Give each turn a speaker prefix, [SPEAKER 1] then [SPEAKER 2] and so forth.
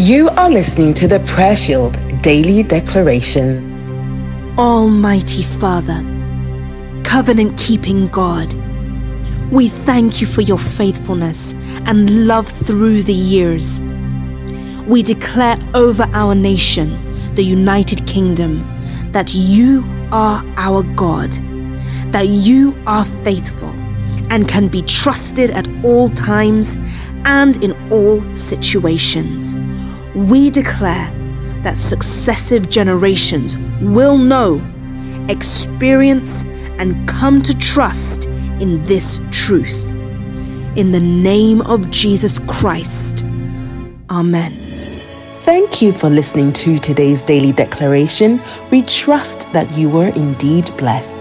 [SPEAKER 1] You are listening to the Prayer Shield Daily Declaration.
[SPEAKER 2] Almighty Father, covenant keeping God, we thank you for your faithfulness and love through the years. We declare over our nation, the United Kingdom, that you are our God, that you are faithful and can be trusted at all times and in all situations we declare that successive generations will know, experience, and come to trust in this truth. In the name of Jesus Christ. Amen.
[SPEAKER 1] Thank you for listening to today's daily declaration. We trust that you were indeed blessed.